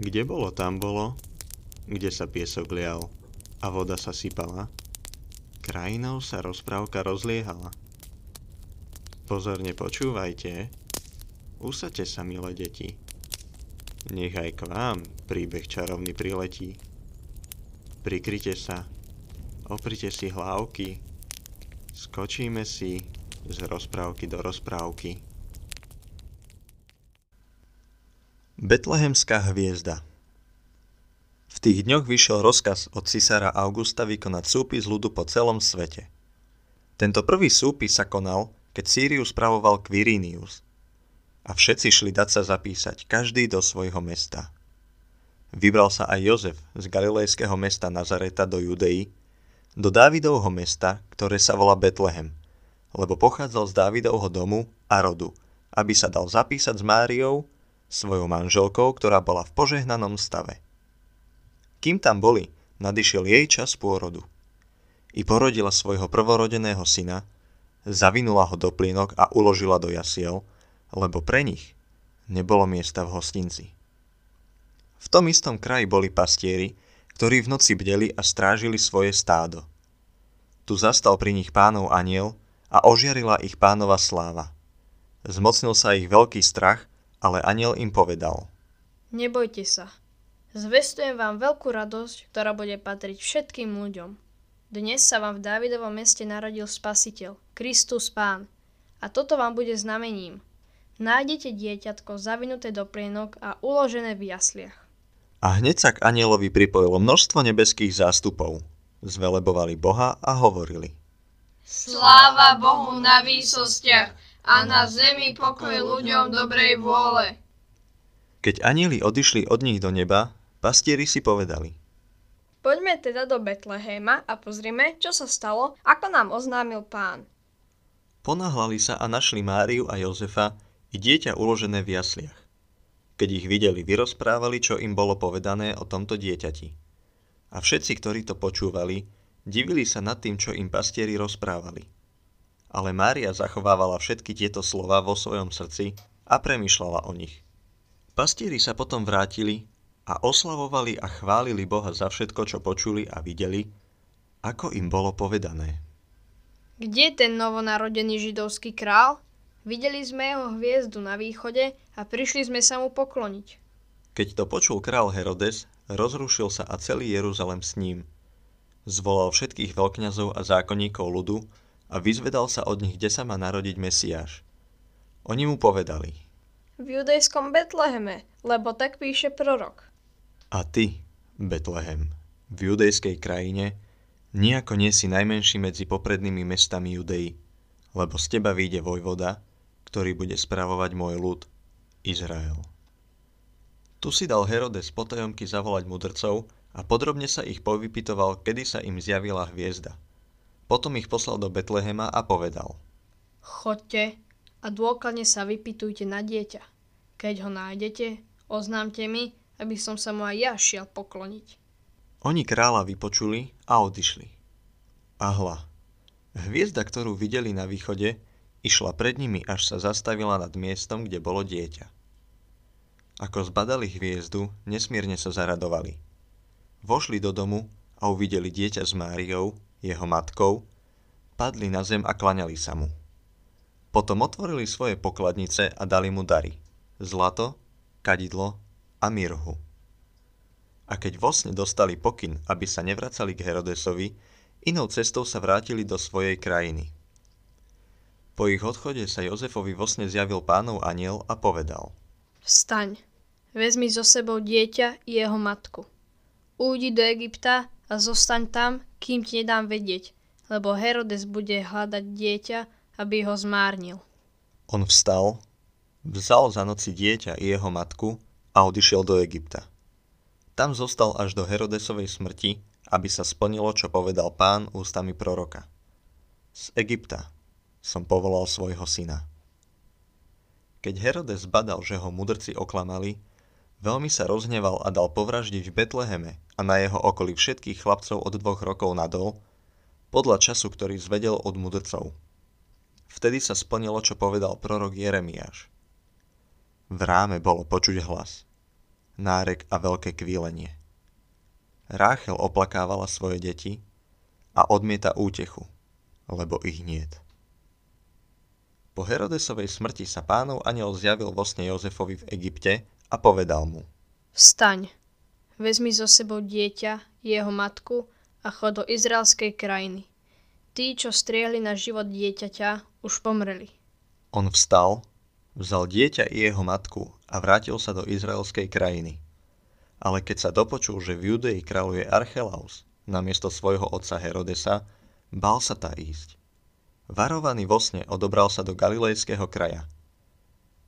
Kde bolo, tam bolo, kde sa piesok lial a voda sa sypala, krajinou sa rozprávka rozliehala. Pozorne počúvajte, usadte sa, milé deti. Nech aj k vám príbeh čarovný priletí. Prikryte sa, oprite si hlávky, skočíme si z rozprávky do rozprávky. Betlehemská hviezda V tých dňoch vyšiel rozkaz od cisára Augusta vykonať súpis ľudu po celom svete. Tento prvý súpis sa konal, keď Sirius spravoval Quirinius – a všetci šli dať sa zapísať, každý do svojho mesta. Vybral sa aj Jozef z galilejského mesta Nazareta do Judei, do Dávidovho mesta, ktoré sa volá Betlehem, lebo pochádzal z Dávidovho domu a rodu, aby sa dal zapísať s Máriou, svojou manželkou, ktorá bola v požehnanom stave. Kým tam boli, nadišiel jej čas pôrodu. I porodila svojho prvorodeného syna, zavinula ho do plienok a uložila do jasiel, lebo pre nich nebolo miesta v hostinci. V tom istom kraji boli pastieri, ktorí v noci bdeli a strážili svoje stádo. Tu zastal pri nich pánov aniel a ožiarila ich pánova sláva. Zmocnil sa ich veľký strach, ale aniel im povedal. Nebojte sa. Zvestujem vám veľkú radosť, ktorá bude patriť všetkým ľuďom. Dnes sa vám v Dávidovom meste narodil Spasiteľ, Kristus Pán. A toto vám bude znamením – nájdete dieťatko zavinuté do plienok a uložené v jasliach. A hneď sa k anielovi pripojilo množstvo nebeských zástupov. Zvelebovali Boha a hovorili. Sláva Bohu na výsostiach a na zemi pokoj ľuďom dobrej vôle. Keď anieli odišli od nich do neba, pastieri si povedali. Poďme teda do Betlehema a pozrime, čo sa stalo, ako nám oznámil pán. Ponáhľali sa a našli Máriu a Jozefa, i dieťa uložené v jasliach. Keď ich videli, vyrozprávali, čo im bolo povedané o tomto dieťati. A všetci, ktorí to počúvali, divili sa nad tým, čo im pastieri rozprávali. Ale Mária zachovávala všetky tieto slova vo svojom srdci a premyšľala o nich. Pastieri sa potom vrátili a oslavovali a chválili Boha za všetko, čo počuli a videli, ako im bolo povedané. Kde je ten novonarodený židovský král? Videli sme jeho hviezdu na východe a prišli sme sa mu pokloniť. Keď to počul král Herodes, rozrušil sa a celý Jeruzalem s ním. Zvolal všetkých veľkňazov a zákonníkov ľudu a vyzvedal sa od nich, kde sa má narodiť Mesiáš. Oni mu povedali. V judejskom Betleheme, lebo tak píše prorok. A ty, Betlehem, v judejskej krajine, nejako nie si najmenší medzi poprednými mestami Judei, lebo z teba vyjde vojvoda, ktorý bude spravovať môj ľud, Izrael. Tu si dal Herodes potajomky zavolať mudrcov a podrobne sa ich povypitoval, kedy sa im zjavila hviezda. Potom ich poslal do Betlehema a povedal. Chodte a dôkladne sa vypitujte na dieťa. Keď ho nájdete, oznámte mi, aby som sa mu aj ja šiel pokloniť. Oni kráľa vypočuli a odišli. A hla, hviezda, ktorú videli na východe, Išla pred nimi, až sa zastavila nad miestom, kde bolo dieťa. Ako zbadali hviezdu, nesmierne sa zaradovali. Vošli do domu a uvideli dieťa s Máriou, jeho matkou, padli na zem a klaňali sa mu. Potom otvorili svoje pokladnice a dali mu dary. Zlato, kadidlo a mirhu. A keď vosne dostali pokyn, aby sa nevracali k Herodesovi, inou cestou sa vrátili do svojej krajiny – po ich odchode sa Jozefovi vo zjavil pánov aniel a povedal. Vstaň, vezmi so sebou dieťa i jeho matku. Újdi do Egypta a zostaň tam, kým ti nedám vedieť, lebo Herodes bude hľadať dieťa, aby ho zmárnil. On vstal, vzal za noci dieťa i jeho matku a odišiel do Egypta. Tam zostal až do Herodesovej smrti, aby sa splnilo, čo povedal pán ústami proroka. Z Egypta, som povolal svojho syna. Keď Herodes badal, že ho mudrci oklamali, veľmi sa rozhneval a dal povraždiť v Betleheme a na jeho okolí všetkých chlapcov od dvoch rokov nadol, podľa času, ktorý zvedel od mudrcov. Vtedy sa splnilo, čo povedal prorok Jeremiáš. V ráme bolo počuť hlas. nárek a veľké kvílenie. Ráchel oplakávala svoje deti a odmieta útechu, lebo ich niet. Po Herodesovej smrti sa pánov aniel zjavil vo sne Jozefovi v Egypte a povedal mu Vstaň, vezmi so sebou dieťa, jeho matku a chod do izraelskej krajiny. Tí, čo striehli na život dieťaťa, už pomreli. On vstal, vzal dieťa i jeho matku a vrátil sa do izraelskej krajiny. Ale keď sa dopočul, že v Judei kráľuje Archelaus, namiesto svojho otca Herodesa, bál sa tá ísť. Varovaný vo sne odobral sa do galilejského kraja.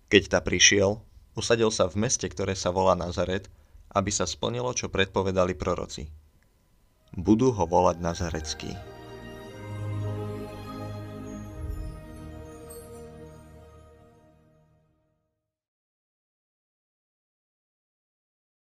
Keď ta prišiel, usadil sa v meste, ktoré sa volá Nazaret, aby sa splnilo, čo predpovedali proroci. Budú ho volať Nazarecký.